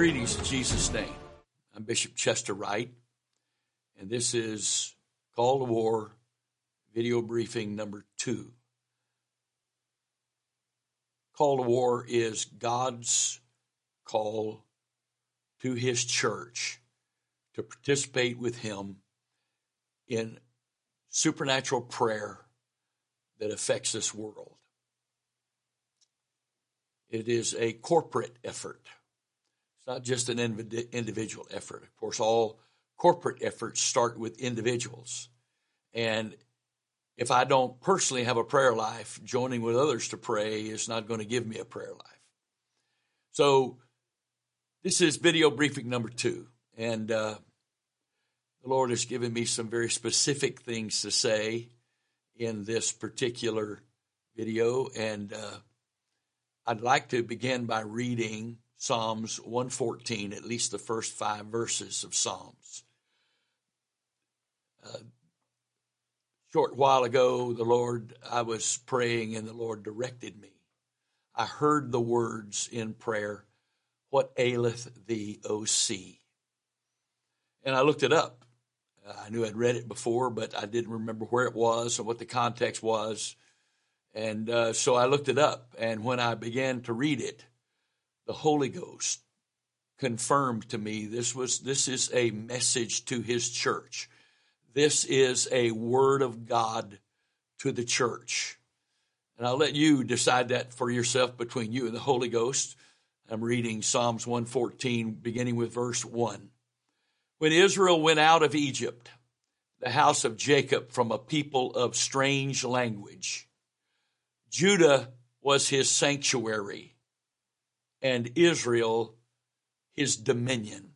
Greetings in Jesus' name. I'm Bishop Chester Wright, and this is Call to War video briefing number two. Call to War is God's call to His church to participate with Him in supernatural prayer that affects this world. It is a corporate effort. Not just an individual effort. Of course, all corporate efforts start with individuals. And if I don't personally have a prayer life, joining with others to pray is not going to give me a prayer life. So, this is video briefing number two. And uh, the Lord has given me some very specific things to say in this particular video. And uh, I'd like to begin by reading Psalms 114, at least the first five verses of Psalms. Uh, short while ago, the Lord, I was praying and the Lord directed me. I heard the words in prayer, What aileth thee, O sea? And I looked it up. I knew I'd read it before, but I didn't remember where it was or what the context was. And uh, so I looked it up. And when I began to read it, the Holy Ghost confirmed to me this was this is a message to his church. This is a word of God to the church. And I'll let you decide that for yourself between you and the Holy Ghost. I'm reading Psalms 114, beginning with verse 1. When Israel went out of Egypt, the house of Jacob from a people of strange language, Judah was his sanctuary and Israel his dominion.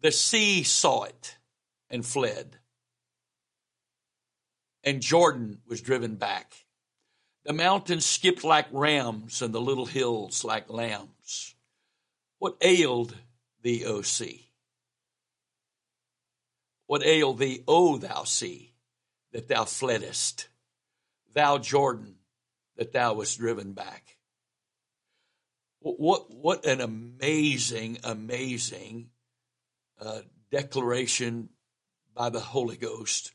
The sea saw it and fled, and Jordan was driven back. The mountains skipped like rams, and the little hills like lambs. What ailed thee, O sea? What ailed thee, O thou sea, that thou fleddest? Thou Jordan, that thou wast driven back. What, what an amazing, amazing uh, declaration by the Holy Ghost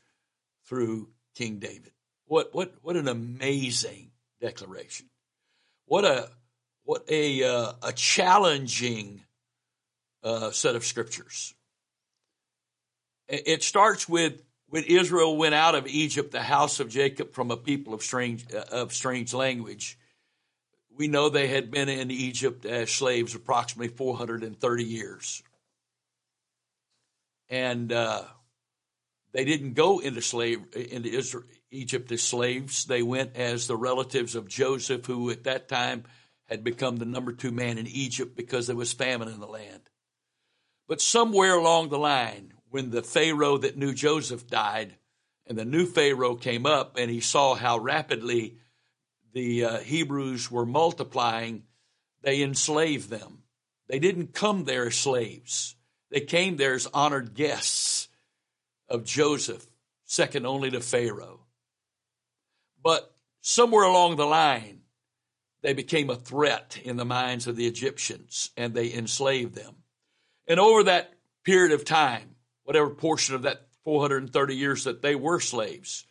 through King David. What, what, what an amazing declaration. What a, what a, uh, a challenging uh, set of scriptures. It starts with when Israel went out of Egypt, the house of Jacob, from a people of strange, uh, of strange language we know they had been in Egypt as slaves approximately 430 years. And uh, they didn't go into slave into Israel, Egypt as slaves. They went as the relatives of Joseph, who at that time had become the number two man in Egypt because there was famine in the land. But somewhere along the line, when the Pharaoh that knew Joseph died, and the new Pharaoh came up and he saw how rapidly the uh, Hebrews were multiplying, they enslaved them. They didn't come there as slaves. They came there as honored guests of Joseph, second only to Pharaoh. But somewhere along the line, they became a threat in the minds of the Egyptians and they enslaved them. And over that period of time, whatever portion of that 430 years that they were slaves,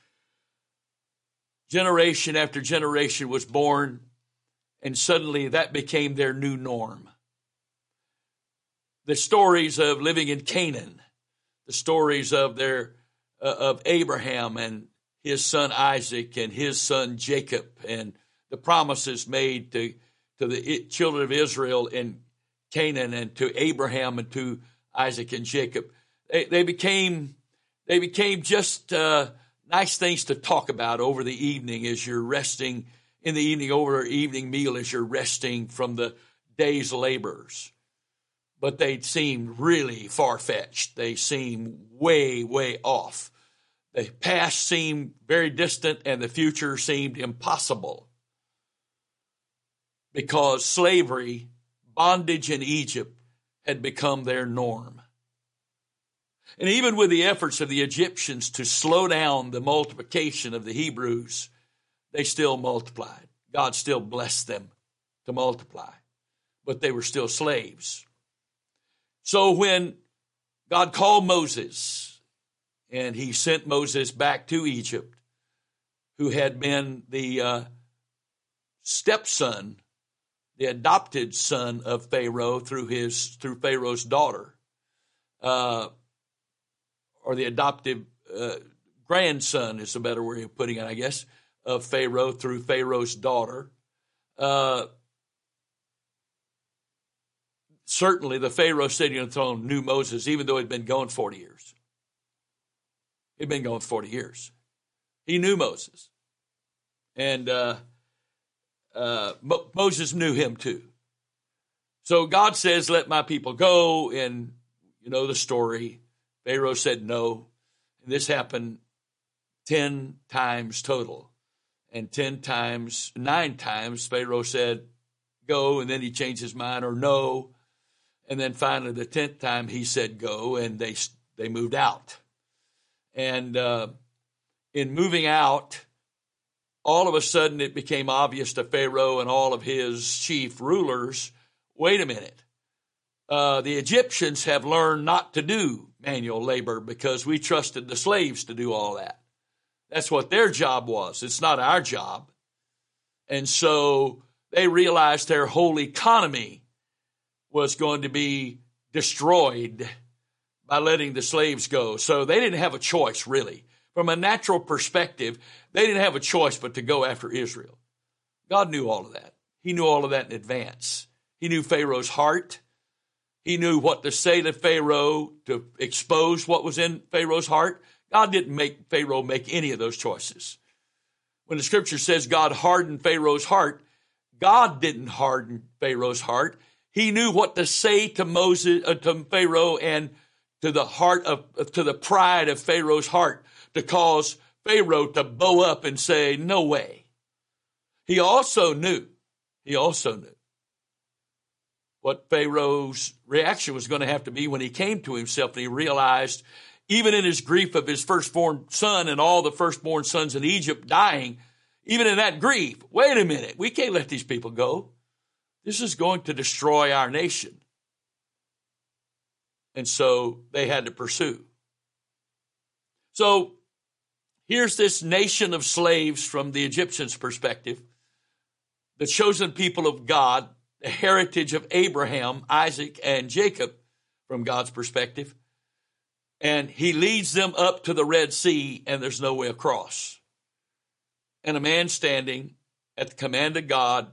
generation after generation was born, and suddenly that became their new norm. The stories of living in Canaan, the stories of their uh, of Abraham and his son Isaac and his son Jacob, and the promises made to to the children of Israel in Canaan and to Abraham and to Isaac and Jacob. They, they became they became just uh, nice things to talk about over the evening as you're resting in the evening over evening meal as you're resting from the day's labors. But they seem really far fetched. They seem way, way off. The past seemed very distant and the future seemed impossible because slavery, bondage in Egypt had become their norm. And even with the efforts of the Egyptians to slow down the multiplication of the Hebrews, they still multiplied. God still blessed them to multiply, but they were still slaves. So when God called Moses and he sent Moses back to Egypt, who had been the uh, stepson, the adopted son of Pharaoh through his through Pharaoh's daughter, uh, or the adoptive uh, grandson is a better way of putting it, I guess, of Pharaoh through Pharaoh's daughter. Uh, certainly, the Pharaoh sitting on the throne knew Moses, even though he'd been gone 40 years. He'd been gone 40 years. He knew Moses. And uh, uh, Mo- Moses knew him too. So God says, Let my people go. And you know the story. Pharaoh said no. This happened 10 times total. And 10 times, nine times, Pharaoh said, go. And then he changed his mind or no. And then finally, the 10th time, he said go. And they, they moved out. And uh, in moving out, all of a sudden it became obvious to Pharaoh and all of his chief rulers wait a minute. Uh, the Egyptians have learned not to do manual labor because we trusted the slaves to do all that. That's what their job was. It's not our job. And so they realized their whole economy was going to be destroyed by letting the slaves go. So they didn't have a choice, really. From a natural perspective, they didn't have a choice but to go after Israel. God knew all of that. He knew all of that in advance. He knew Pharaoh's heart. He knew what to say to Pharaoh to expose what was in Pharaoh's heart. God didn't make Pharaoh make any of those choices. When the scripture says God hardened Pharaoh's heart, God didn't harden Pharaoh's heart. He knew what to say to Moses, uh, to Pharaoh and to the heart of, to the pride of Pharaoh's heart to cause Pharaoh to bow up and say, no way. He also knew, he also knew what Pharaoh's reaction was going to have to be when he came to himself and he realized even in his grief of his firstborn son and all the firstborn sons in Egypt dying, even in that grief, wait a minute, we can't let these people go. This is going to destroy our nation. And so they had to pursue. So here's this nation of slaves from the Egyptians' perspective, the chosen people of God, the heritage of Abraham, Isaac, and Jacob from God's perspective and he leads them up to the Red Sea, and there's no way across. And a man standing at the command of God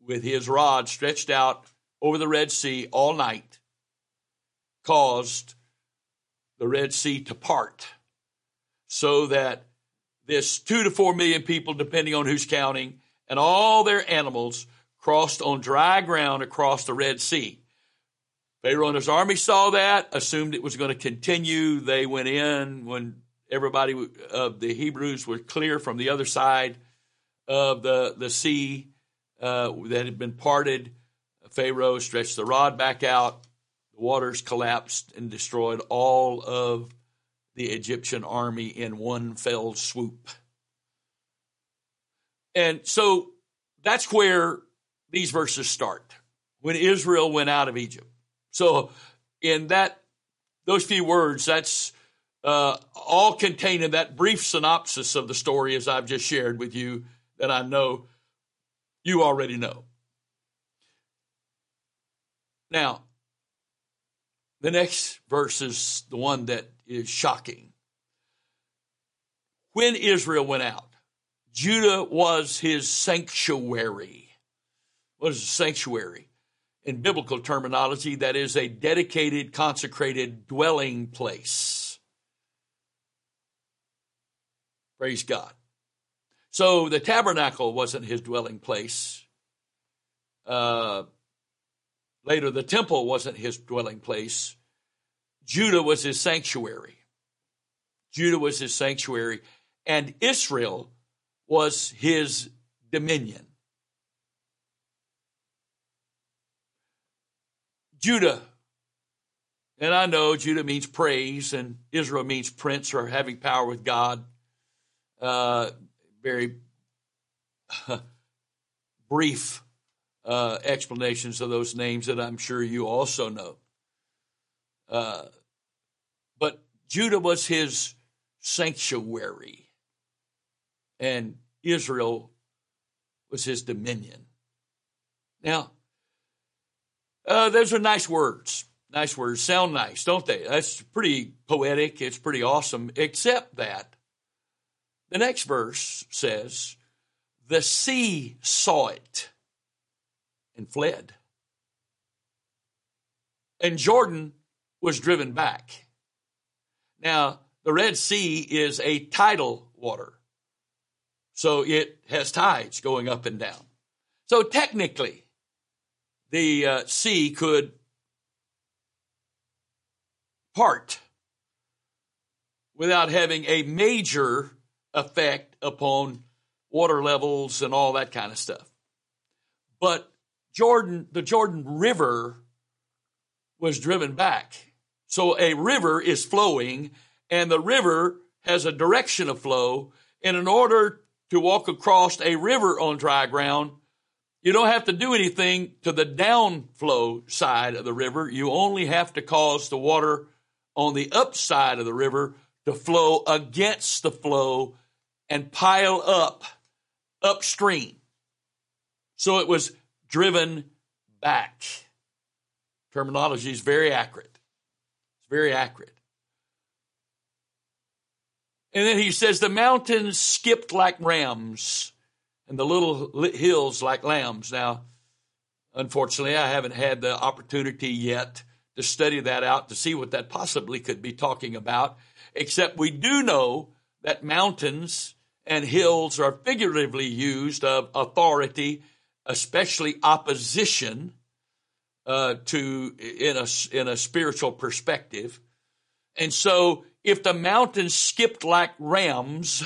with his rod stretched out over the Red Sea all night caused the Red Sea to part so that this two to four million people, depending on who's counting, and all their animals crossed on dry ground across the Red Sea. Pharaoh and his army saw that, assumed it was going to continue. They went in when everybody of the Hebrews was clear from the other side of the, the sea uh, that had been parted. Pharaoh stretched the rod back out. The waters collapsed and destroyed all of the Egyptian army in one fell swoop. And so that's where these verses start. When Israel went out of Egypt. So, in that, those few words, that's uh, all contained in that brief synopsis of the story as I've just shared with you that I know you already know. Now, the next verse is the one that is shocking. When Israel went out, Judah was his sanctuary. What is a sanctuary? in biblical terminology, that is a dedicated, consecrated dwelling place. Praise God. So the tabernacle wasn't his dwelling place. Uh, later, the temple wasn't his dwelling place. Judah was his sanctuary. Judah was his sanctuary, and Israel was his dominion. Judah. And I know Judah means praise, and Israel means prince or having power with God. Uh, very brief uh, explanations of those names that I'm sure you also know. Uh, but Judah was his sanctuary, and Israel was his dominion. Now, uh, those are nice words. Nice words. Sound nice, don't they? That's pretty poetic. It's pretty awesome, except that the next verse says, The sea saw it and fled. And Jordan was driven back. Now, the Red Sea is a tidal water. So it has tides going up and down. So technically, the uh, sea could part without having a major effect upon water levels and all that kind of stuff. But Jordan, the Jordan River was driven back. So a river is flowing and the river has a direction of flow. And in order to walk across a river on dry ground, you don't have to do anything to the downflow side of the river. You only have to cause the water on the upside of the river to flow against the flow and pile up upstream. So it was driven back. Terminology is very accurate. It's very accurate. And then he says, the mountains skipped like rams and the little hills like lambs. Now, unfortunately, I haven't had the opportunity yet to study that out to see what that possibly could be talking about, except we do know that mountains and hills are figuratively used of authority, especially opposition uh, to in a in a spiritual perspective. And so, if the mountains skipped like rams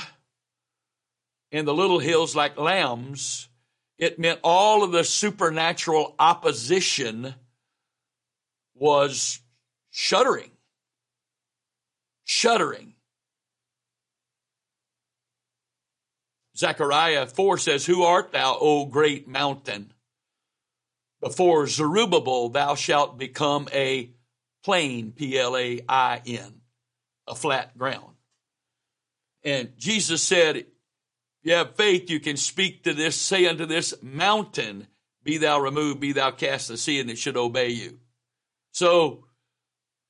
and the little hills like lambs, it meant all of the supernatural opposition was shuddering. Shuddering. Zechariah 4 says, Who art thou, O great mountain? Before Zerubbabel, thou shalt become a plain, P L A I N, a flat ground. And Jesus said, you have faith, you can speak to this, say unto this mountain, Be thou removed, be thou cast in the sea, and it should obey you. So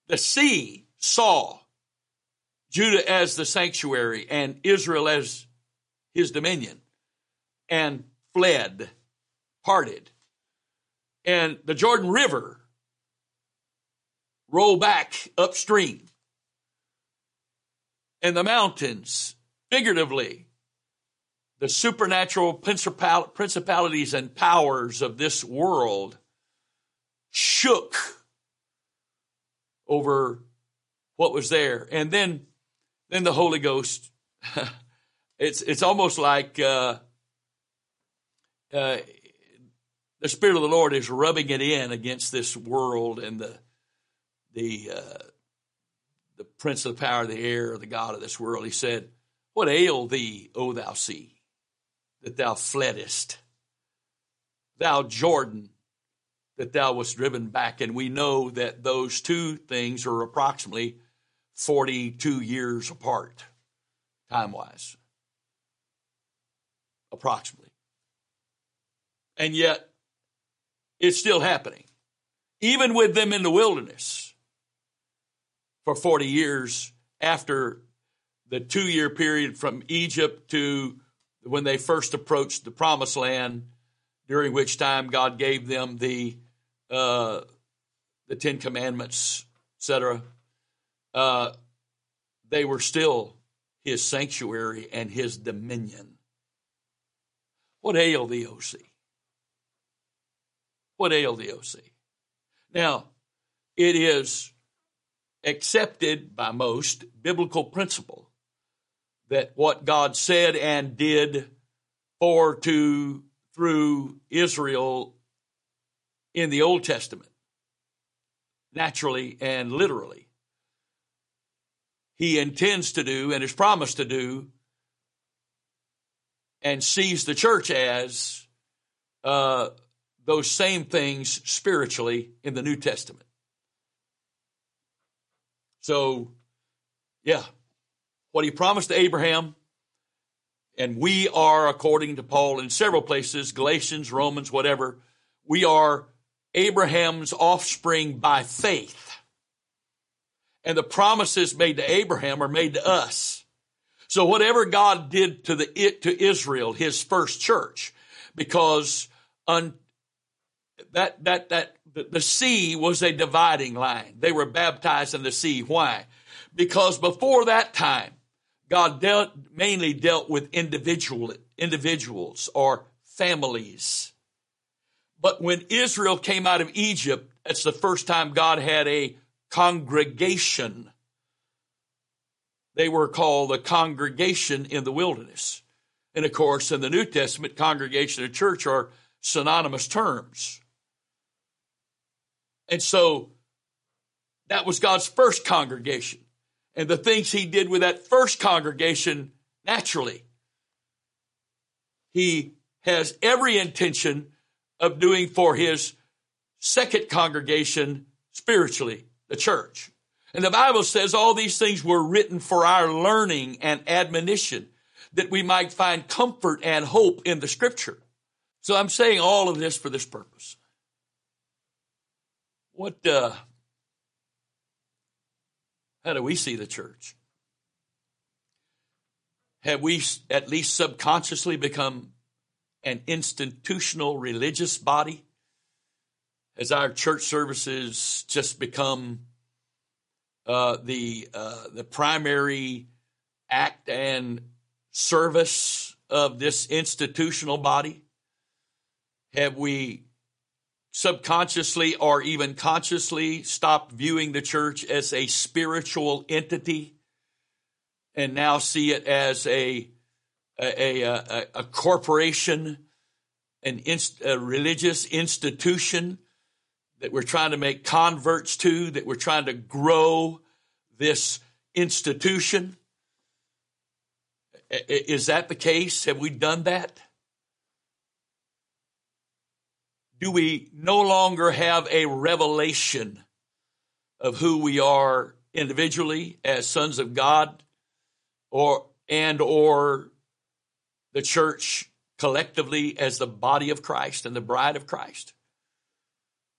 the sea saw Judah as the sanctuary and Israel as his dominion and fled, parted. And the Jordan River rolled back upstream. And the mountains, figuratively, the supernatural principalities and powers of this world shook over what was there. And then, then the Holy Ghost It's it's almost like uh, uh, the Spirit of the Lord is rubbing it in against this world and the the uh, the prince of the power of the air, the God of this world. He said, "What ail thee, O thou sea, that thou fleddest, thou Jordan, that thou wast driven back?" And we know that those two things are approximately forty-two years apart, time wise approximately. And yet, it's still happening. Even with them in the wilderness for 40 years after the two year period from Egypt to when they first approached the promised land, during which time God gave them the, uh, the Ten Commandments, etc. Uh, they were still his sanctuary and his dominion. What ailed the O sea? What ailed the O sea? Now, it is accepted by most biblical principle that what God said and did for to through Israel in the Old Testament, naturally and literally, he intends to do and has promised to do and sees the church as uh, those same things spiritually in the New Testament. So, yeah, what he promised to Abraham, and we are, according to Paul in several places, Galatians, Romans, whatever, we are Abraham's offspring by faith. And the promises made to Abraham are made to us. So whatever God did to the it to Israel, his first church, because un, that that that the, the sea was a dividing line. They were baptized in the sea. Why? Because before that time, God dealt mainly dealt with individual individuals or families. But when Israel came out of Egypt, that's the first time God had a congregation they were called the congregation in the wilderness. And of course, in the New Testament, congregation and church are synonymous terms. And so that was God's first congregation. And the things he did with that first congregation naturally, he has every intention of doing for his second congregation spiritually, the church. And the Bible says all these things were written for our learning and admonition that we might find comfort and hope in the scripture. So I'm saying all of this for this purpose. What, uh, how do we see the church? Have we at least subconsciously become an institutional religious body? Has our church services just become uh, the uh, the primary act and service of this institutional body? Have we subconsciously or even consciously stopped viewing the church as a spiritual entity and now see it as a a, a, a corporation, an inst, a religious institution that we're trying to make converts to, that we're trying to grow this institution? Is that the case? Have we done that? Do we no longer have a revelation of who we are individually as sons of God or and or the church collectively as the body of Christ and the bride of Christ?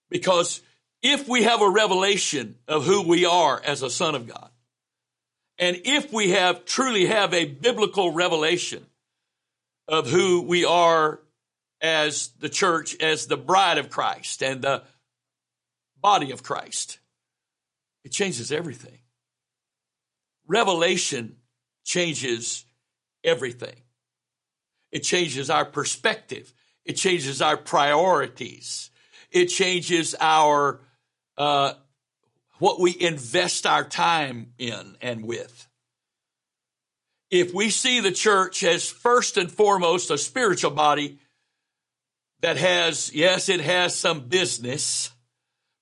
Because if we have a revelation of who we are as a son of God, and if we have truly have a biblical revelation of who we are as the church, as the bride of Christ and the body of Christ, it changes everything. Revelation changes everything. It changes our perspective. It changes our priorities. It changes our, uh, what we invest our time in and with. If we see the church as first and foremost a spiritual body that has, yes, it has some business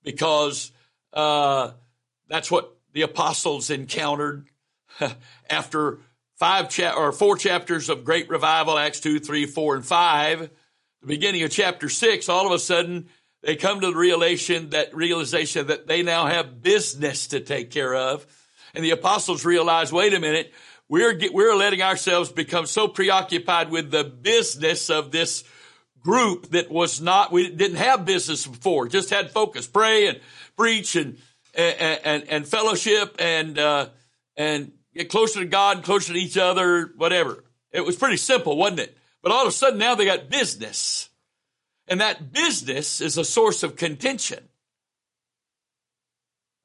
because uh, that's what the apostles encountered after five cha- or four chapters of great revival, Acts 2, 3, 4, and 5. The beginning of chapter 6, all of a sudden, they come to the realization that realization that they now have business to take care of. And the apostles realize, wait a minute, we're, we're letting ourselves become so preoccupied with the business of this group that was not, we didn't have business before, just had focus, pray and preach and, and, and, and fellowship and, uh, and get closer to God, closer to each other, whatever. It was pretty simple, wasn't it? But all of a sudden now they got business. And that business is a source of contention.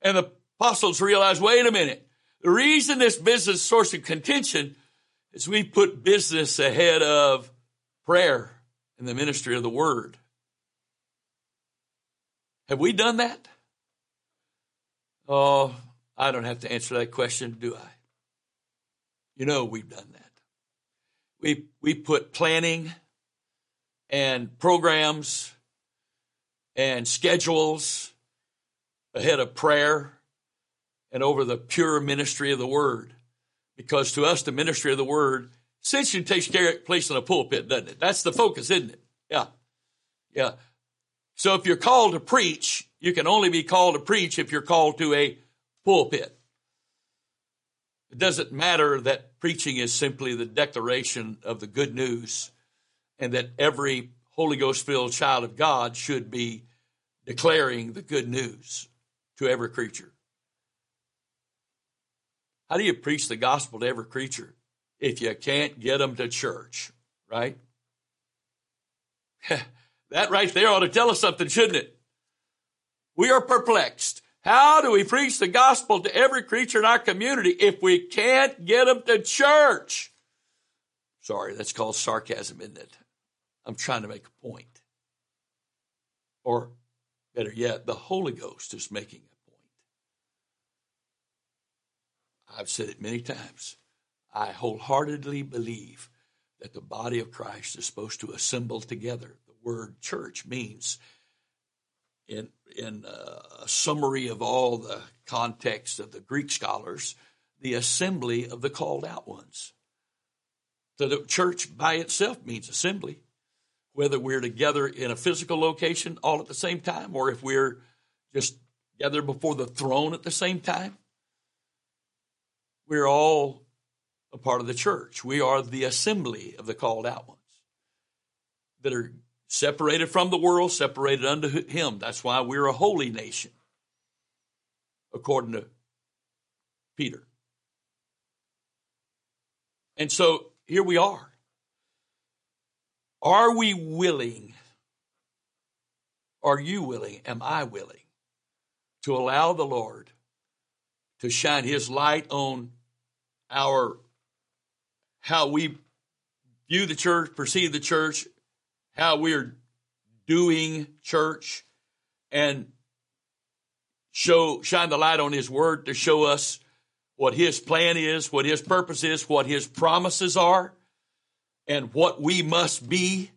And the apostles realized, wait a minute. The reason this business source of contention is we put business ahead of prayer and the ministry of the word. Have we done that? Oh, I don't have to answer that question, do I? You know we've done that. We we put planning and programs and schedules ahead of prayer and over the pure ministry of the word. Because to us, the ministry of the word essentially takes place in a pulpit, doesn't it? That's the focus, isn't it? Yeah. Yeah. So if you're called to preach, you can only be called to preach if you're called to a pulpit. It doesn't matter that preaching is simply the declaration of the good news and that every Holy Ghost filled child of God should be declaring the good news to every creature. How do you preach the gospel to every creature if you can't get them to church, right? that right there ought to tell us something, shouldn't it? We are perplexed. How do we preach the gospel to every creature in our community if we can't get them to church? Sorry, that's called sarcasm, isn't it? I'm trying to make a point. Or better yet, the Holy Ghost is making a point. I've said it many times. I wholeheartedly believe that the body of Christ is supposed to assemble together. The word church means in in uh, a summary of all the context of the Greek scholars, the assembly of the called out ones. So the church by itself means assembly, whether we're together in a physical location all at the same time or if we're just gathered before the throne at the same time. We're all a part of the church. We are the assembly of the called out ones that are separated from the world, separated unto him. That's why we're a holy nation, according to Peter. And so here we are. Are we willing? Are you willing? Am I willing to allow the Lord to shine his light on our how we view the church, perceive the church, how we're doing church and show shine the light on his word to show us what his plan is, what his purpose is, what his promises are, and what we must be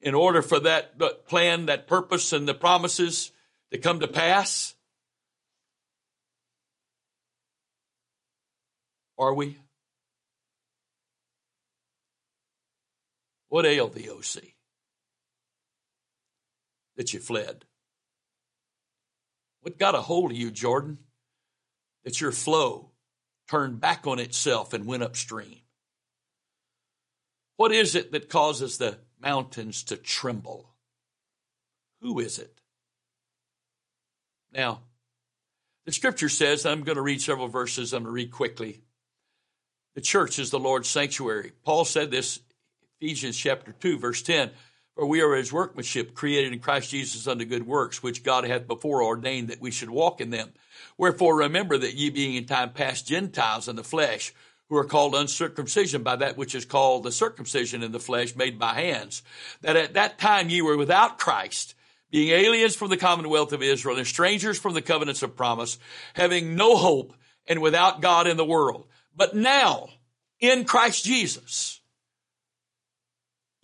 in order for that plan, that purpose, and the promises to come to pass? Are we? What ailed the O sea? that you fled? What got a hold of you, Jordan, that your flow turned back on itself and went upstream? What is it that causes the mountains to tremble? Who is it? Now, the scripture says, I'm going to read several verses, I'm going to read quickly. The church is the Lord's sanctuary. Paul said this, Ephesians chapter 2, verse 10. For we are his workmanship, created in Christ Jesus unto good works, which God hath before ordained that we should walk in them. Wherefore remember that ye being in time past Gentiles in the flesh, who are called uncircumcision by that which is called the circumcision in the flesh made by hands, that at that time ye were without Christ, being aliens from the commonwealth of Israel and strangers from the covenants of promise, having no hope and without God in the world. But now, in Christ Jesus,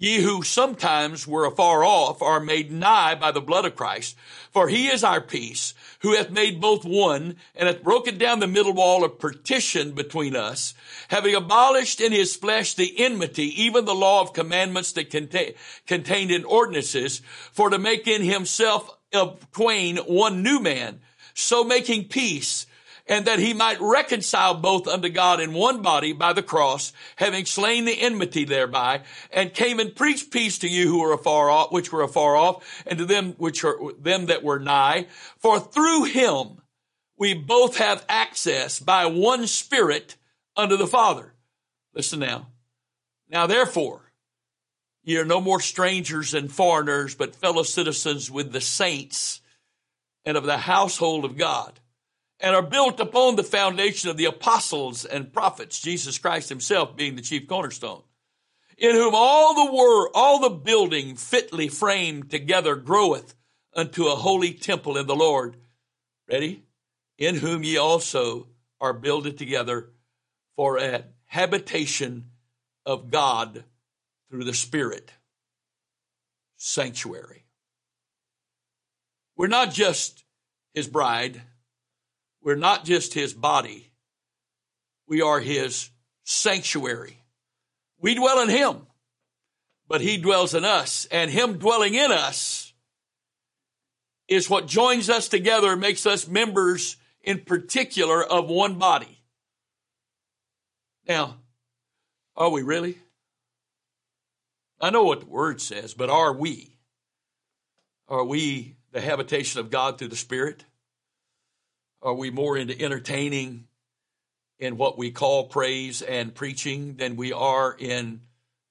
Ye who sometimes were afar off are made nigh by the blood of Christ. For he is our peace, who hath made both one, and hath broken down the middle wall of partition between us, having abolished in his flesh the enmity, even the law of commandments that contain, contained in ordinances, for to make in himself of twain one new man, so making peace, and that he might reconcile both unto God in one body by the cross, having slain the enmity thereby, and came and preached peace to you who were afar off, which were afar off, and to them which are them that were nigh. For through him we both have access by one Spirit unto the Father. Listen now. Now therefore, ye are no more strangers and foreigners, but fellow citizens with the saints and of the household of God and are built upon the foundation of the apostles and prophets, Jesus Christ himself being the chief cornerstone, in whom all the all the building fitly framed together groweth unto a holy temple in the Lord. Ready? In whom ye also are builded together for a habitation of God through the Spirit. Sanctuary. We're not just his bride we're not just his body, we are his sanctuary. We dwell in him, but he dwells in us, and him dwelling in us is what joins us together and makes us members in particular of one body. Now, are we really? I know what the word says, but are we? Are we the habitation of God through the Spirit? Are we more into entertaining in what we call praise and preaching than we are in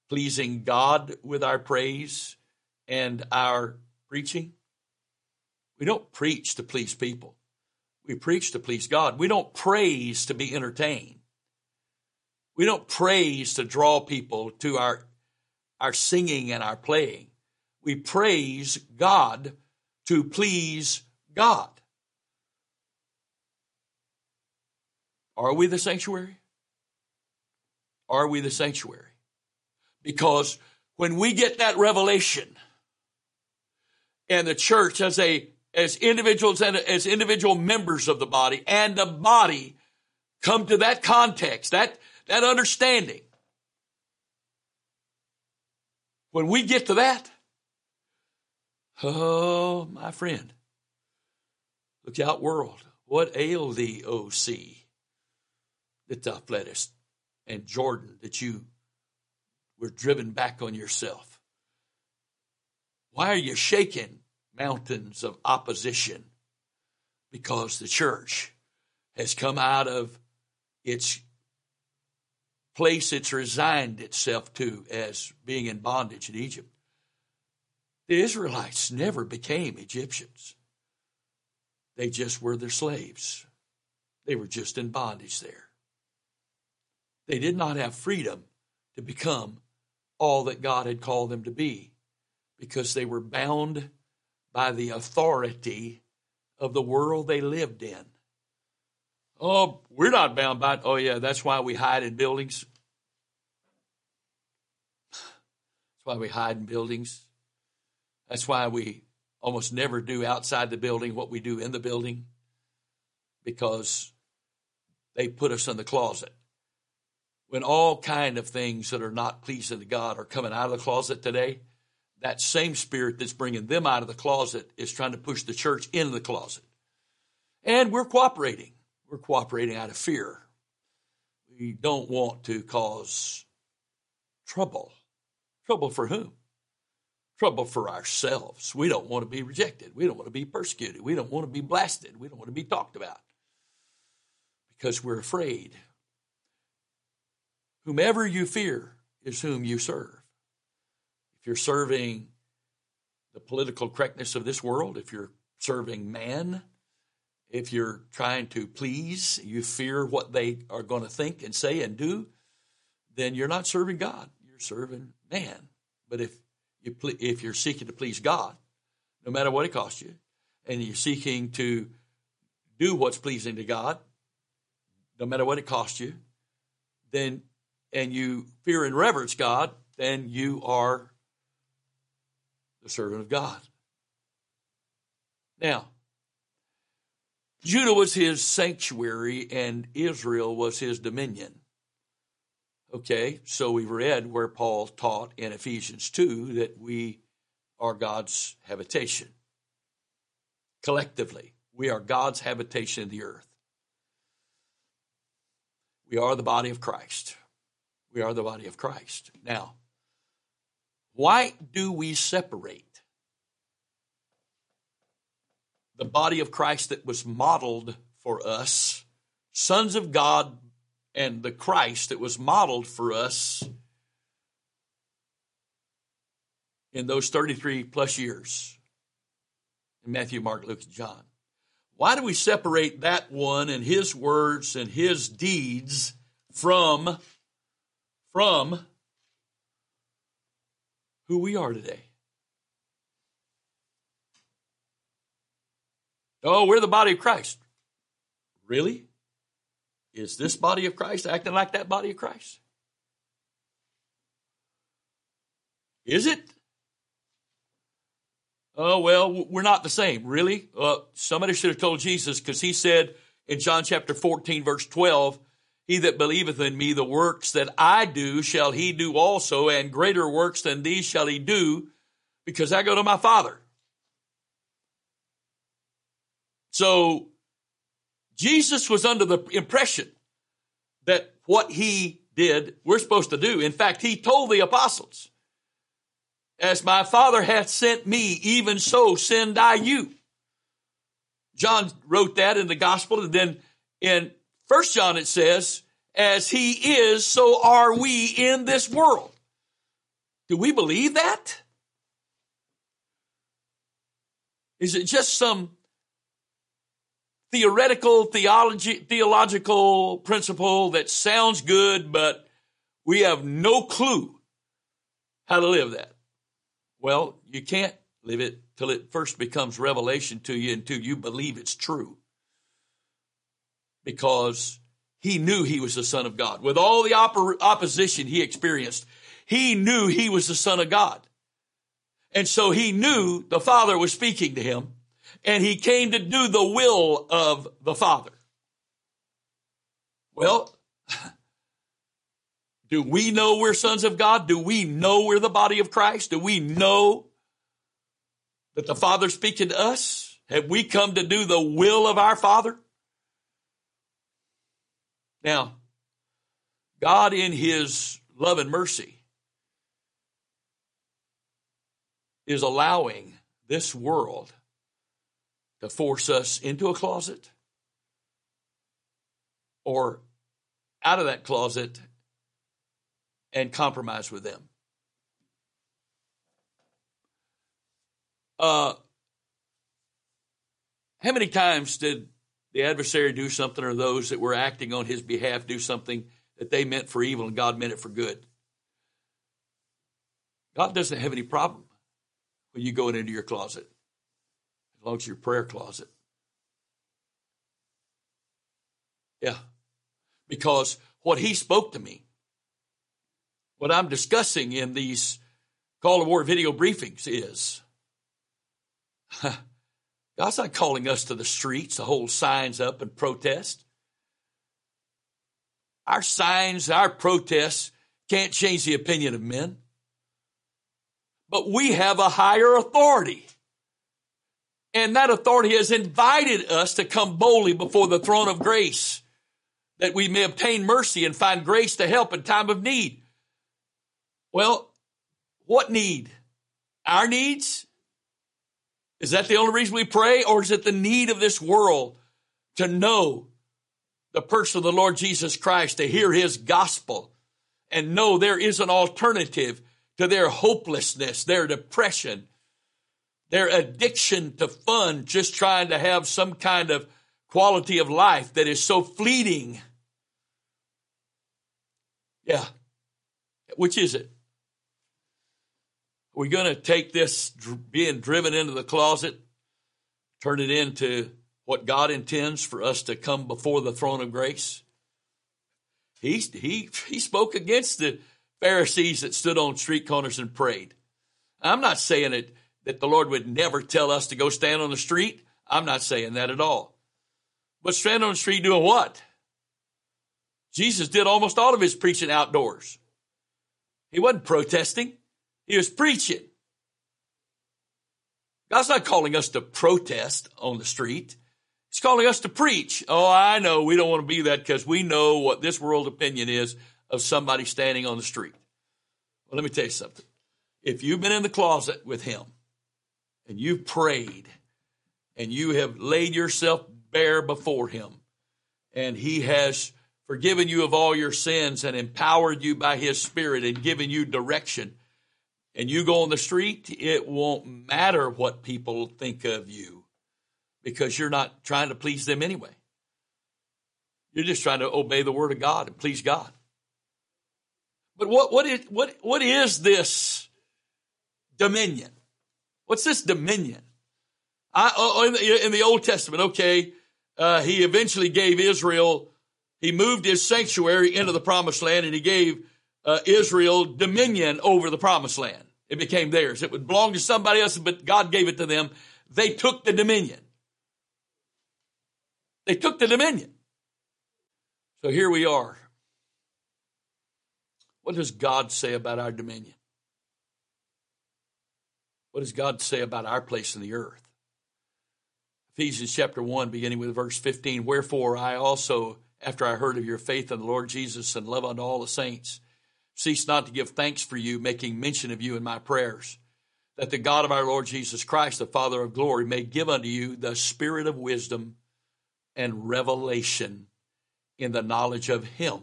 pleasing God with our praise and our preaching? We don't preach to please people. We preach to please God. We don't praise to be entertained. We don't praise to draw people to our, our singing and our playing. We praise God to please God. Are we the sanctuary? Are we the sanctuary? Because when we get that revelation and the church as a as individuals and as individual members of the body and the body come to that context, that that understanding. When we get to that, oh, my friend, look out, world. What ail thee, O sea? That thou fleddest, and Jordan, that you were driven back on yourself? Why are you shaking mountains of opposition? Because the church has come out of its place it's resigned itself to as being in bondage in Egypt. The Israelites never became Egyptians. They just were their slaves. They were just in bondage there. They did not have freedom to become all that God had called them to be because they were bound by the authority of the world they lived in. Oh, we're not bound by it. Oh, yeah, that's why we hide in buildings. That's why we hide in buildings. That's why we almost never do outside the building what we do in the building because they put us in the closet when all kind of things that are not pleasing to God are coming out of the closet today, that same spirit that's bringing them out of the closet is trying to push the church into the closet. And we're cooperating. We're cooperating out of fear. We don't want to cause trouble. Trouble for whom? Trouble for ourselves. We don't want to be rejected. We don't want to be persecuted. We don't want to be blasted. We don't want to be talked about because we're afraid Whomever you fear is whom you serve. If you're serving the political correctness of this world, if you're serving man, if you're trying to please, you fear what they are going to think and say and do, then you're not serving God. You're serving man. But if you if you're seeking to please God, no matter what it costs you, and you're seeking to do what's pleasing to God, no matter what it costs you, then and you fear and reverence God, then you are the servant of God. Now, Judah was his sanctuary and Israel was his dominion. Okay, so we read where Paul taught in Ephesians 2 that we are God's habitation. Collectively, we are God's habitation in the earth. We are the body of Christ. We are the body of Christ. Now, why do we separate the body of Christ that was modeled for us, sons of God, and the Christ that was modeled for us in those 33 plus years in Matthew, Mark, Luke, and John? Why do we separate that one and his words and his deeds from from who we are today. Oh, we're the body of Christ. Really? Is this body of Christ acting like that body of Christ? Is it? Oh, well, we're not the same. Really? Uh, somebody should have told Jesus because he said in John chapter 14, verse 12, he that believeth in me, the works that I do shall he do also, and greater works than these shall he do, because I go to my Father. So, Jesus was under the impression that what he did, we're supposed to do. In fact, he told the apostles, as my father hath sent me, even so send I you. John wrote that in the gospel. And then in first John, it says, as he is, so are we in this world. Do we believe that? Is it just some theoretical theology, theological principle that sounds good, but we have no clue how to live that? Well, you can't live it till it first becomes revelation to you until you believe it's true. Because he knew he was the son of God. With all the opposition he experienced, he knew he was the son of God. And so he knew the father was speaking to him and he came to do the will of the father. Well, do we know we're sons of God? Do we know we're the body of Christ? Do we know that the Father's speaking to us? Have we come to do the will of our Father? Now, God in His love and mercy is allowing this world to force us into a closet or out of that closet and compromise with them. Uh, how many times did the adversary do something or those that were acting on his behalf do something that they meant for evil and God meant it for good? God doesn't have any problem when you go into your closet, as long as your prayer closet. Yeah. Because what he spoke to me, what I'm discussing in these call to war video briefings is God's not calling us to the streets to hold signs up and protest. Our signs, our protests can't change the opinion of men. But we have a higher authority. And that authority has invited us to come boldly before the throne of grace that we may obtain mercy and find grace to help in time of need. Well, what need? Our needs? Is that the only reason we pray, or is it the need of this world to know the person of the Lord Jesus Christ, to hear his gospel, and know there is an alternative to their hopelessness, their depression, their addiction to fun, just trying to have some kind of quality of life that is so fleeting? Yeah. Which is it? We're going to take this being driven into the closet, turn it into what God intends for us to come before the throne of grace. He, he, he spoke against the Pharisees that stood on street corners and prayed. I'm not saying it, that the Lord would never tell us to go stand on the street. I'm not saying that at all. But stand on the street doing what? Jesus did almost all of his preaching outdoors. He wasn't protesting. He was preaching. God's not calling us to protest on the street. He's calling us to preach. Oh, I know we don't want to be that because we know what this world opinion is of somebody standing on the street. Well, let me tell you something. If you've been in the closet with him and you've prayed and you have laid yourself bare before him and he has forgiven you of all your sins and empowered you by his spirit and given you direction, and you go on the street, it won't matter what people think of you because you're not trying to please them anyway. You're just trying to obey the word of God and please God. But what, what, is, what, what is this dominion? What's this dominion? I, oh, in, the, in the Old Testament, okay, uh, he eventually gave Israel, he moved his sanctuary into the promised land and he gave uh, Israel dominion over the promised land. It became theirs. It would belong to somebody else, but God gave it to them. They took the dominion. They took the dominion. So here we are. What does God say about our dominion? What does God say about our place in the earth? Ephesians chapter 1, beginning with verse 15. Wherefore I also, after I heard of your faith in the Lord Jesus and love unto all the saints, cease not to give thanks for you, making mention of you in my prayers, that the God of our Lord Jesus Christ, the Father of glory, may give unto you the spirit of wisdom and revelation in the knowledge of him.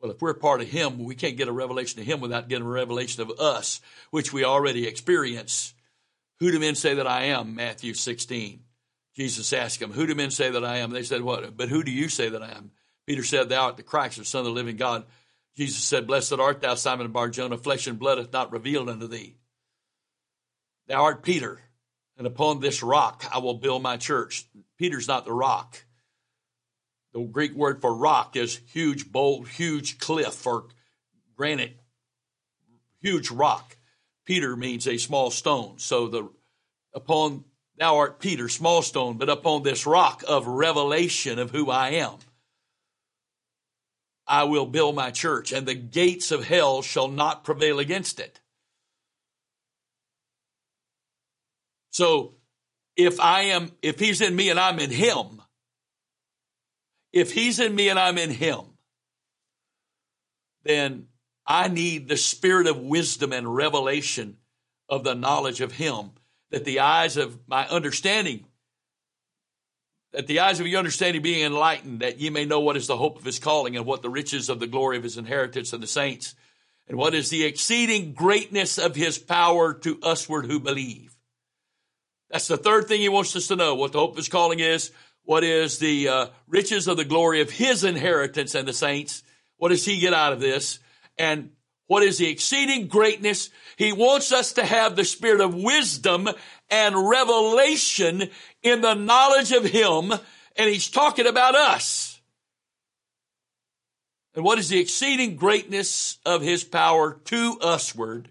Well, if we're part of him, we can't get a revelation of him without getting a revelation of us, which we already experience. Who do men say that I am? Matthew 16. Jesus asked them, Who do men say that I am? They said, What? But who do you say that I am? Peter said, Thou art the Christ, the Son of the living God. Jesus said, Blessed art thou, Simon Barjona, flesh and blood hath not revealed unto thee. Thou art Peter, and upon this rock I will build my church. Peter's not the rock. The Greek word for rock is huge, bold, huge cliff or granite, huge rock. Peter means a small stone. So the upon thou art Peter, small stone, but upon this rock of revelation of who I am, I will build my church, and the gates of hell shall not prevail against it. So if I am, if he's in me and I'm in him, if he's in me and I'm in him, then I need the spirit of wisdom and revelation of the knowledge of him, that the eyes of my understanding, that the eyes of your understanding being enlightened, that ye may know what is the hope of his calling and what the riches of the glory of his inheritance in the saints, and what is the exceeding greatness of his power to usward who believe. That's the third thing he wants us to know, what the hope of his calling is, what is the uh, riches of the glory of his inheritance and the saints? What does he get out of this? And what is the exceeding greatness? He wants us to have the spirit of wisdom and revelation in the knowledge of him. And he's talking about us. And what is the exceeding greatness of his power to usward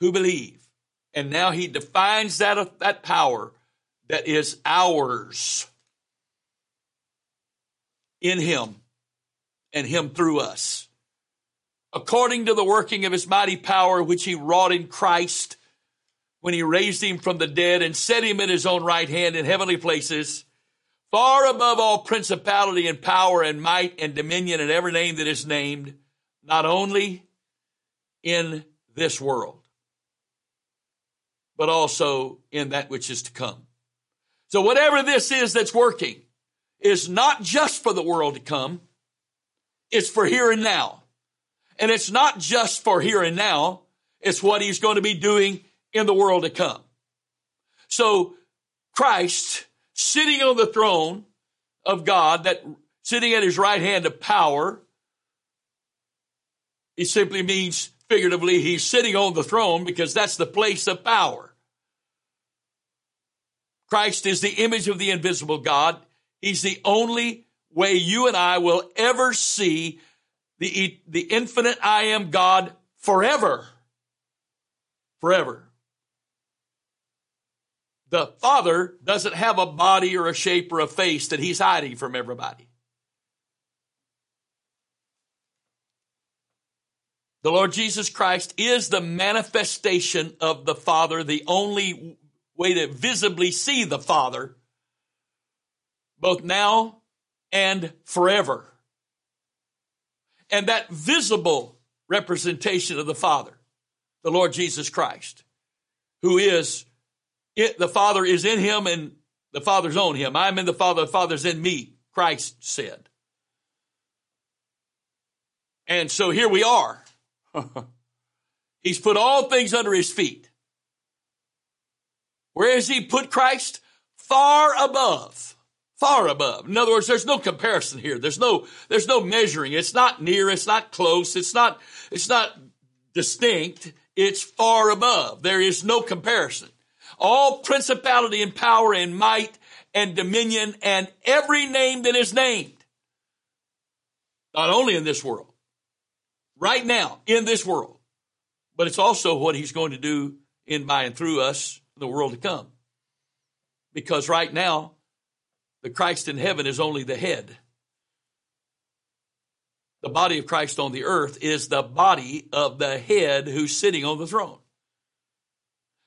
who believe? And now he defines that, that power that is ours in him and him through us. According to the working of his mighty power, which he wrought in Christ when he raised him from the dead and set him in his own right hand in heavenly places, far above all principality and power and might and dominion and every name that is named, not only in this world, but also in that which is to come. So whatever this is that's working is not just for the world to come. It's for here and now. And it's not just for here and now. It's what he's going to be doing in the world to come. So Christ sitting on the throne of God that sitting at his right hand of power, it simply means figuratively he's sitting on the throne because that's the place of power. Christ is the image of the invisible God. He's the only way you and I will ever see the, the infinite I am God forever. Forever. The Father doesn't have a body or a shape or a face that He's hiding from everybody. The Lord Jesus Christ is the manifestation of the Father, the only way to visibly see the Father, both now and forever. And that visible representation of the Father, the Lord Jesus Christ, who is, it, the Father is in him and the Father's on him. I'm in the Father, the Father's in me, Christ said. And so here we are. He's put all things under his feet. Where has he put Christ? Far above. Far above. In other words, there's no comparison here. There's no, there's no measuring. It's not near. It's not close. It's not, it's not distinct. It's far above. There is no comparison. All principality and power and might and dominion and every name that is named. Not only in this world, right now in this world, but it's also what he's going to do in, by, and through us in the world to come. Because right now, the Christ in heaven is only the head. The body of Christ on the earth is the body of the head who's sitting on the throne.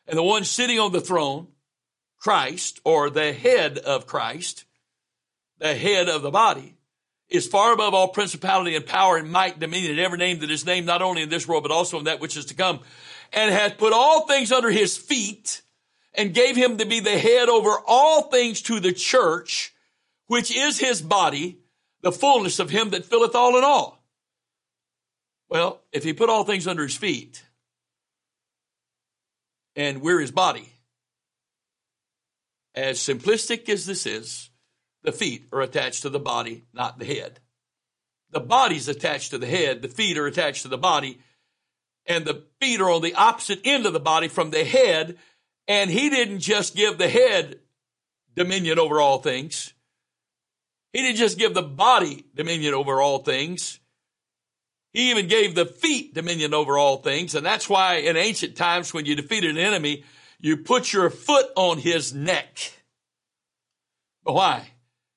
And the one sitting on the throne, Christ, or the head of Christ, the head of the body, is far above all principality and power and might, and dominion, and every name that is named not only in this world, but also in that which is to come, and hath put all things under his feet, and gave him to be the head over all things to the church, which is his body, the fullness of him that filleth all in all. Well, if he put all things under his feet, and we're his body, as simplistic as this is, the feet are attached to the body, not the head. The body's attached to the head, the feet are attached to the body, and the feet are on the opposite end of the body from the head. And he didn't just give the head dominion over all things. He didn't just give the body dominion over all things. He even gave the feet dominion over all things. And that's why in ancient times, when you defeated an enemy, you put your foot on his neck. Why?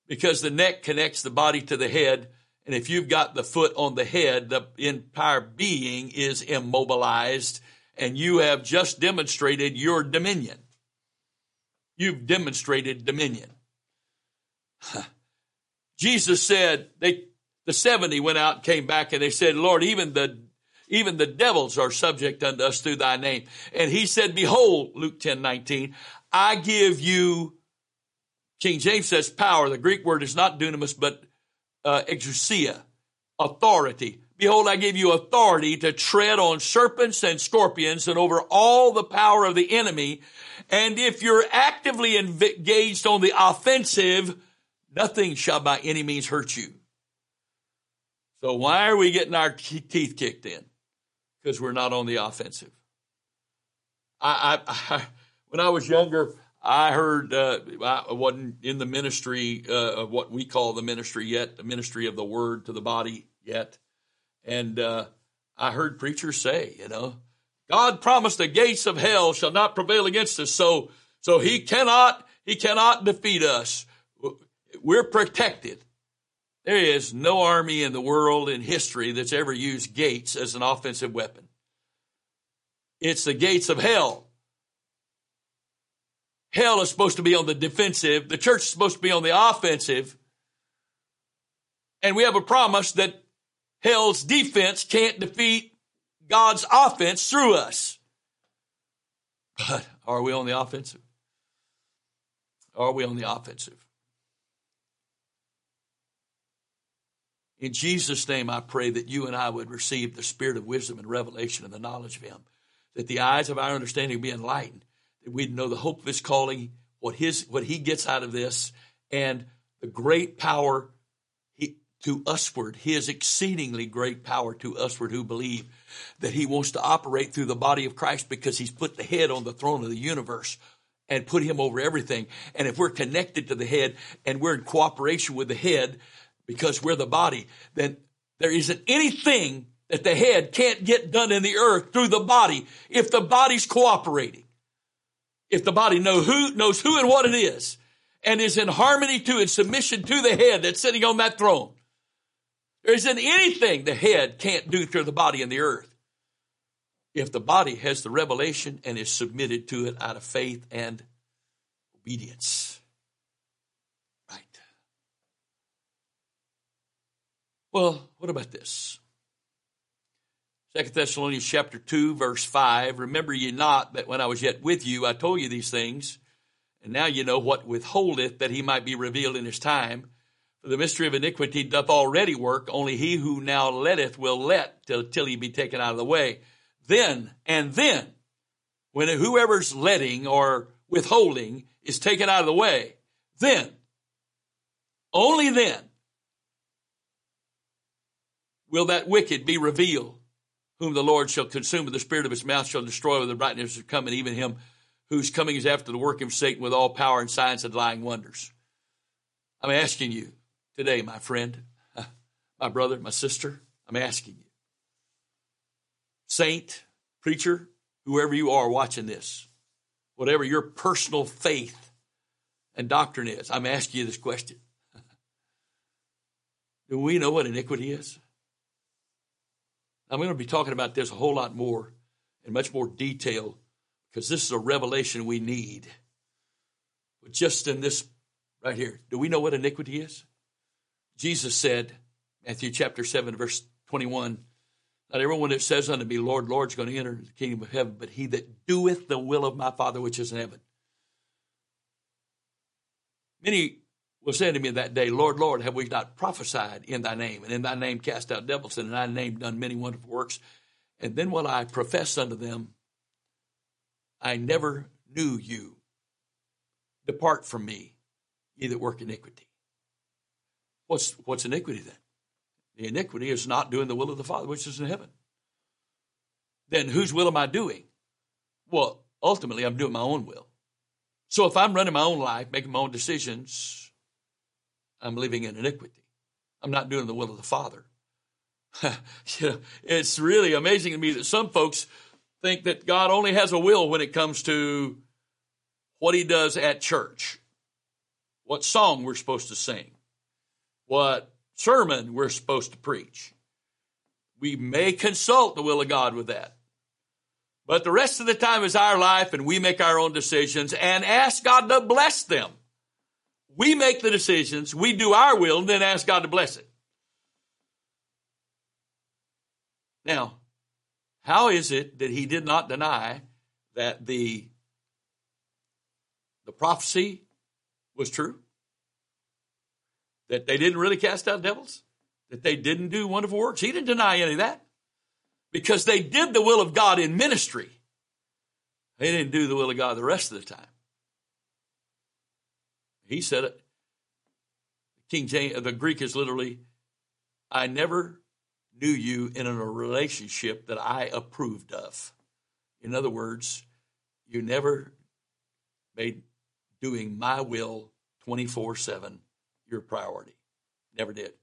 Because the neck connects the body to the head and if you've got the foot on the head, the entire being is immobilized and you have just demonstrated your dominion. You've demonstrated dominion. Jesus said they the 70 went out came back and they said, Lord, even the even the devils are subject unto us through thy name. And he said, Behold, Luke 10, 19, I give you, King James says power. The Greek word is not dunamis, but uh, exousia, authority. Behold, I give you authority to tread on serpents and scorpions and over all the power of the enemy. And if you're actively engaged on the offensive, nothing shall by any means hurt you. So why are we getting our teeth kicked in? Because we're not on the offensive. I, I, I when I was younger, I heard uh, I wasn't in the ministry uh, of what we call the ministry yet, the ministry of the word to the body yet, and uh, I heard preachers say, you know, God promised the gates of hell shall not prevail against us, so so He cannot He cannot defeat us. We're protected. There is no army in the world in history that's ever used gates as an offensive weapon. It's the gates of hell Hell is supposed to be on the defensive. The church is supposed to be on the offensive. And we have a promise that hell's defense can't defeat God's offense through us. But are we on the offensive? Are we on the offensive? In Jesus' name, I pray that you and I would receive the spirit of wisdom and revelation and the knowledge of Him, that the eyes of our understanding be enlightened, that we'd know the hope of his calling, what his what he gets out of this, and the great power he, to usward, his exceedingly great power to usward who believe that he wants to operate through the body of Christ because he's put the head on the throne of the universe and put him over everything. And if we're connected to the head and we're in cooperation with the head because we're the body, then there isn't anything that the head can't get done in the earth through the body if the body's cooperating if the body know who, knows who and what it is and is in harmony to and submission to the head that's sitting on that throne. There isn't anything the head can't do through the body in the earth if the body has the revelation and is submitted to it out of faith and obedience. Right. Well, what about this? Second Thessalonians chapter 2, verse 5. Remember ye not that when I was yet with you, I told you these things, and now you know what withholdeth that he might be revealed in his time. For the mystery of iniquity doth already work, only he who now letteth will let till, till he be taken out of the way. Then, and then, when whoever's letting or withholding is taken out of the way, then, only then, will that wicked be revealed whom the Lord shall consume with the spirit of his mouth shall destroy with the brightness of his coming, even him whose coming is after the work of Satan with all power and signs and lying wonders. I'm asking you today, my friend, my brother, my sister, I'm asking you, saint, preacher, whoever you are watching this, whatever your personal faith and doctrine is, I'm asking you this question. Do we know what iniquity is? I'm going to be talking about this a whole lot more in much more detail because this is a revelation we need. But just in this right here, do we know what iniquity is? Jesus said, Matthew chapter 7, verse 21. Not everyone that says unto me, Lord, Lord, is going to enter the kingdom of heaven, but he that doeth the will of my Father which is in heaven. Many will say to me that day, Lord, Lord, have we not prophesied in thy name, and in thy name cast out devils, and in thy name done many wonderful works? And then will I profess unto them, I never knew you. Depart from me, ye that work iniquity. What's, what's iniquity then? The iniquity is not doing the will of the Father which is in heaven. Then whose will am I doing? Well, ultimately, I'm doing my own will. So if I'm running my own life, making my own decisions, I'm living in iniquity. I'm not doing the will of the Father. you know, it's really amazing to me that some folks think that God only has a will when it comes to what he does at church, what song we're supposed to sing, what sermon we're supposed to preach. We may consult the will of God with that. But the rest of the time is our life and we make our own decisions and ask God to bless them. We make the decisions, we do our will, and then ask God to bless it. Now, how is it that he did not deny that the, the prophecy was true? That they didn't really cast out devils? That they didn't do wonderful works? He didn't deny any of that. Because they did the will of God in ministry. They didn't do the will of God the rest of the time. He said it. King James, the Greek is literally, I never knew you in a relationship that I approved of. In other words, you never made doing my will 24 7 your priority. Never did.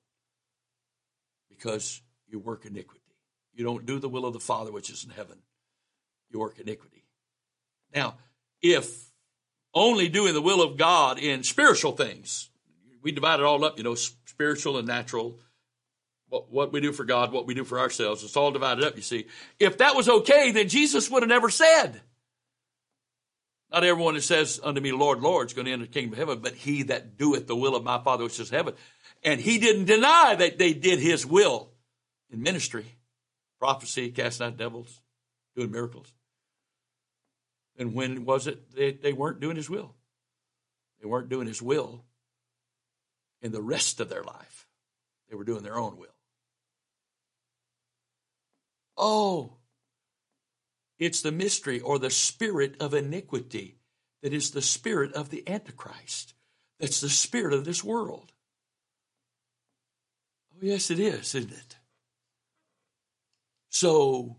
Because you work iniquity. You don't do the will of the Father which is in heaven. You work iniquity. Now, if only doing the will of God in spiritual things. We divide it all up, you know, spiritual and natural. What, what we do for God, what we do for ourselves. It's all divided up, you see. If that was okay, then Jesus would have never said, Not everyone that says unto me, Lord, Lord, is going to enter the kingdom of heaven, but he that doeth the will of my Father which is heaven. And he didn't deny that they did his will in ministry, prophecy, casting out devils, doing miracles. And when was it they, they weren't doing his will? They weren't doing his will in the rest of their life. They were doing their own will. Oh, it's the mystery or the spirit of iniquity that is the spirit of the Antichrist. That's the spirit of this world. Oh, yes, it is, isn't it? So,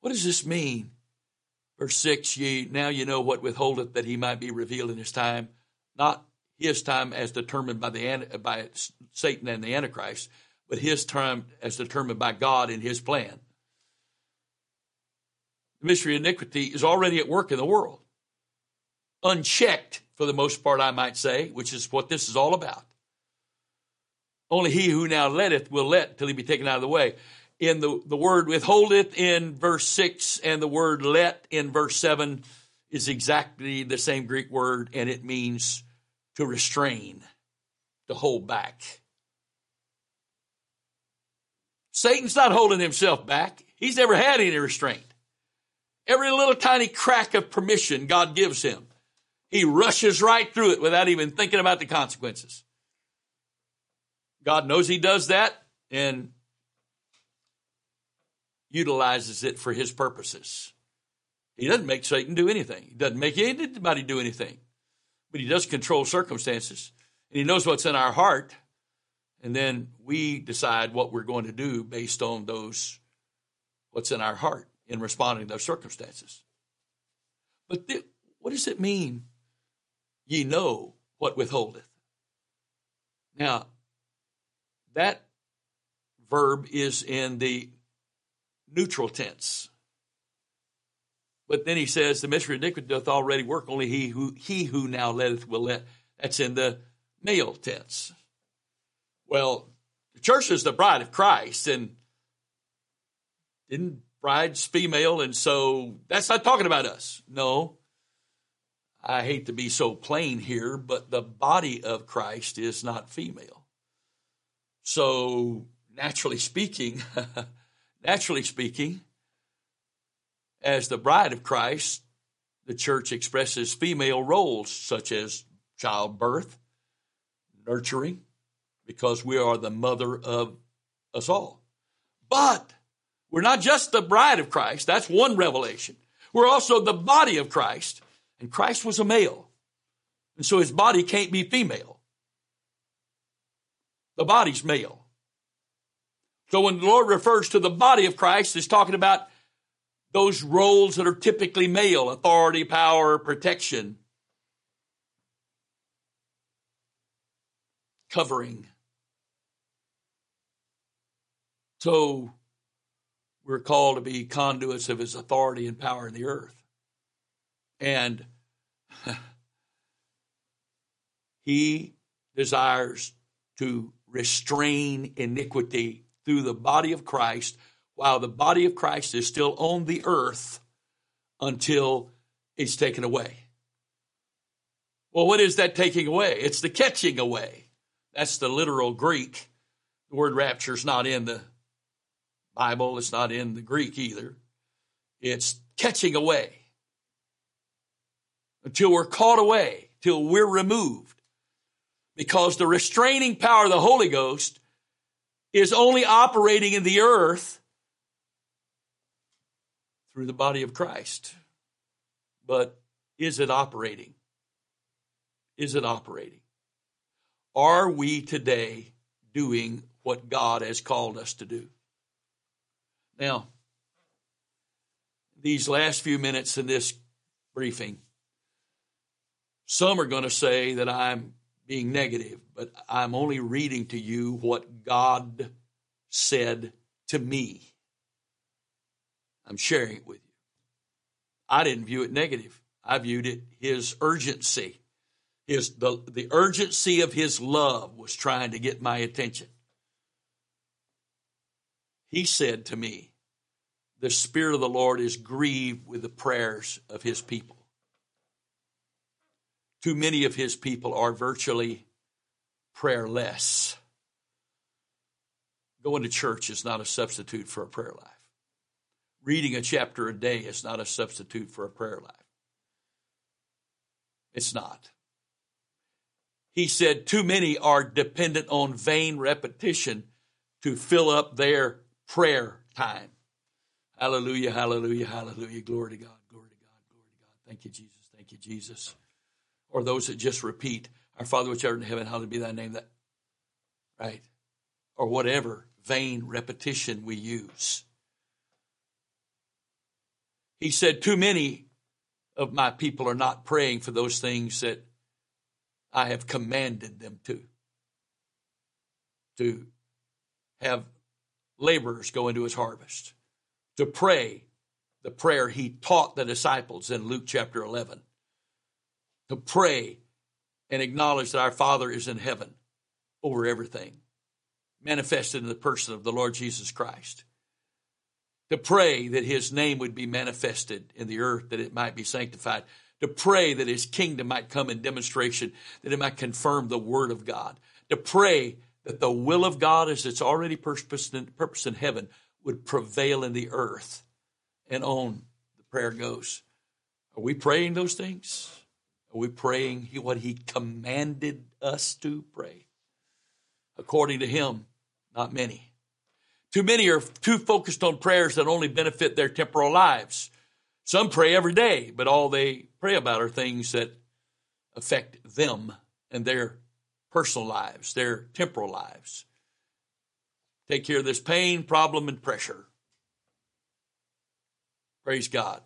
what does this mean? Verse 6, ye now you know what withholdeth that he might be revealed in his time, not his time as determined by the by Satan and the Antichrist, but his time as determined by God in his plan. The mystery of iniquity is already at work in the world. Unchecked, for the most part, I might say, which is what this is all about. Only he who now letteth will let till he be taken out of the way in the, the word withholdeth in verse 6 and the word let in verse 7 is exactly the same Greek word, and it means to restrain, to hold back. Satan's not holding himself back. He's never had any restraint. Every little tiny crack of permission God gives him, he rushes right through it without even thinking about the consequences. God knows he does that, and utilizes it for his purposes. He doesn't make Satan do anything. He doesn't make anybody do anything. But he does control circumstances. And he knows what's in our heart. And then we decide what we're going to do based on those, what's in our heart in responding to those circumstances. But th- what does it mean? Ye know what withholdeth. Now, that verb is in the neutral tense. But then he says, the mystery of iniquity doth already work, only he who, he who now letteth will let. That's in the male tense. Well, the church is the bride of Christ, and didn't bride's female, and so that's not talking about us. No. I hate to be so plain here, but the body of Christ is not female. So, naturally speaking, naturally speaking, as the bride of Christ, the church expresses female roles such as childbirth, nurturing, because we are the mother of us all. But we're not just the bride of Christ. That's one revelation. We're also the body of Christ. And Christ was a male. And so his body can't be female. The body's male. So when the Lord refers to the body of Christ, he's talking about those roles that are typically male authority, power, protection, covering. So we're called to be conduits of his authority and power in the earth. And he desires to restrain iniquity through the body of Christ while the body of Christ is still on the earth until it's taken away. Well, what is that taking away? It's the catching away. That's the literal Greek. The word rapture is not in the Bible, it's not in the Greek either. It's catching away until we're caught away, till we're removed. Because the restraining power of the Holy Ghost is only operating in the earth through the body of Christ. But is it operating? Is it operating? Are we today doing what God has called us to do? Now, these last few minutes in this briefing, some are going to say that I'm being negative, but I'm only reading to you what God said to me. I'm sharing it with you. I didn't view it negative. I viewed it his urgency. His the, the urgency of his love was trying to get my attention. He said to me, The Spirit of the Lord is grieved with the prayers of his people. Too many of his people are virtually prayerless. Going to church is not a substitute for a prayer life. Reading a chapter a day is not a substitute for a prayer life. It's not. He said, Too many are dependent on vain repetition to fill up their prayer time. Hallelujah, hallelujah, hallelujah. Glory to God, glory to God, glory to God. Thank you, Jesus. Thank you, Jesus. Or those that just repeat, Our Father which art in heaven, hallowed be thy name. That right? Or whatever vain repetition we use. He said, Too many of my people are not praying for those things that I have commanded them to. To have laborers go into his harvest, to pray the prayer he taught the disciples in Luke chapter 11, to pray and acknowledge that our Father is in heaven over everything, manifested in the person of the Lord Jesus Christ. To pray that his name would be manifested in the earth, that it might be sanctified. To pray that his kingdom might come in demonstration, that it might confirm the word of God. To pray that the will of God, as it's already purpose in heaven, would prevail in the earth. And on the prayer goes. Are we praying those things? Are we praying what he commanded us to pray? According to him, not many. Too many are too focused on prayers that only benefit their temporal lives. Some pray every day, but all they pray about are things that affect them and their personal lives, their temporal lives. Take care of this pain, problem, and pressure. Praise God.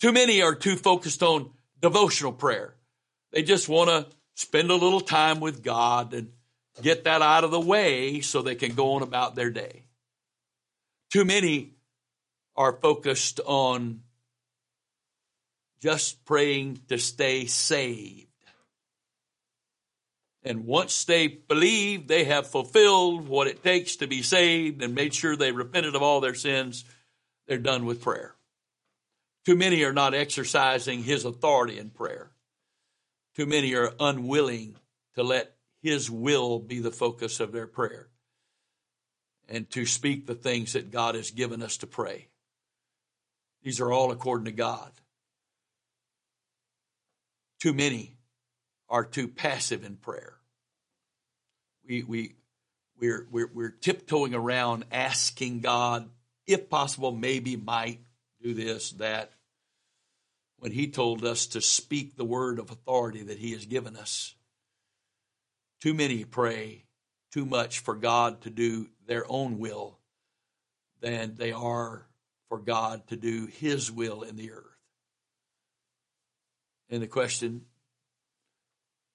Too many are too focused on devotional prayer. They just want to spend a little time with God and get that out of the way so they can go on about their day. Too many are focused on just praying to stay saved. And once they believe they have fulfilled what it takes to be saved and made sure they repented of all their sins, they're done with prayer. Too many are not exercising his authority in prayer. Too many are unwilling to let his will be the focus of their prayer. and to speak the things that God has given us to pray. These are all according to God. Too many are too passive in prayer. We, we, we're, we're, we're tiptoeing around asking God, if possible, maybe, might do this, that, when He told us to speak the word of authority that He has given us. Too many pray too much for God to do their own will than they are for God to do His will in the earth. And the question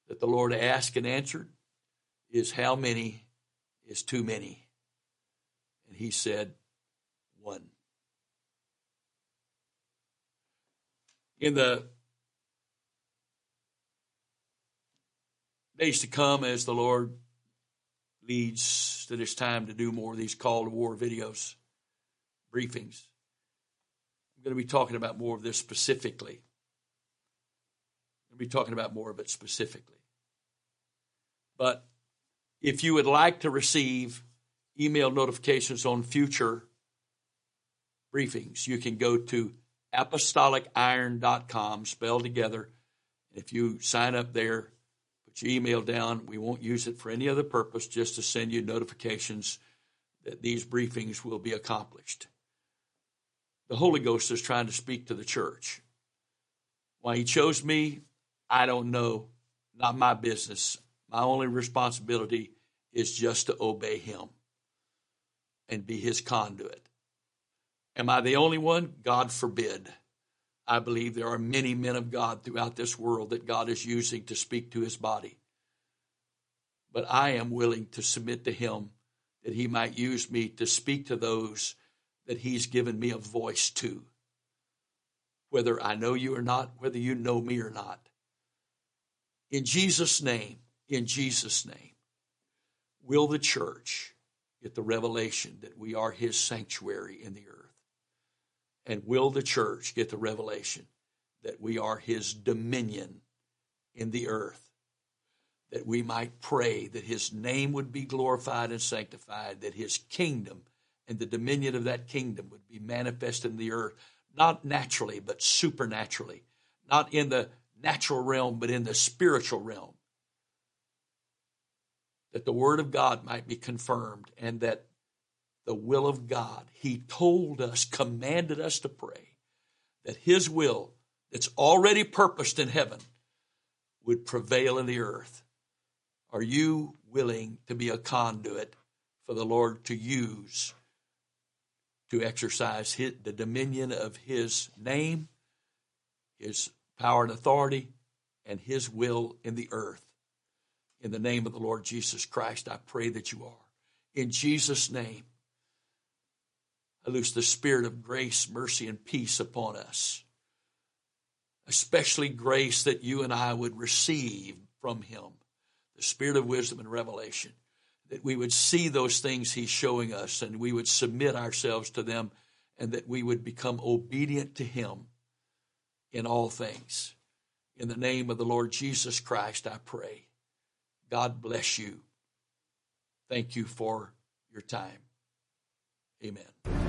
that the Lord asked and answered is how many is too many? And He said, one. In the days to come, as the Lord leads that it's time to do more of these call to war videos, briefings. I'm going to be talking about more of this specifically. I'm going to be talking about more of it specifically. But if you would like to receive email notifications on future briefings, you can go to apostoliciron.com, spelled together. If you sign up there, put your email down. We won't use it for any other purpose, just to send you notifications that these briefings will be accomplished. The Holy Ghost is trying to speak to the church. Why He chose me, I don't know. Not my business. My only responsibility is just to obey Him and be His conduit. Am I the only one? God forbid. I believe there are many men of God throughout this world that God is using to speak to His body. But I am willing to submit to Him that He might use me to speak to those that He's given me a voice to. Whether I know you or not, whether you know me or not. In Jesus' name, in Jesus' name, will the church get the revelation that we are His sanctuary in the earth? And will the church get the revelation that we are His dominion in the earth? That we might pray that His name would be glorified and sanctified, that His kingdom and the dominion of that kingdom would be manifest in the earth, not naturally, but supernaturally, not in the natural realm, but in the spiritual realm. That the word of God might be confirmed and that the will of God, He told us, commanded us to pray that His will that's already purposed in heaven would prevail in the earth. Are you willing to be a conduit for the Lord to use to exercise his, the dominion of His name, His power and authority, and His will in the earth. In the name of the Lord Jesus Christ, I pray that you are. In Jesus' name, loose the spirit of grace, mercy, and peace upon us. Especially grace that you and I would receive from Him, the spirit of wisdom and revelation that we would see those things He's showing us and we would submit ourselves to them and that we would become obedient to Him in all things. In the name of the Lord Jesus Christ, I pray. God bless you. Thank you for your time. Amen.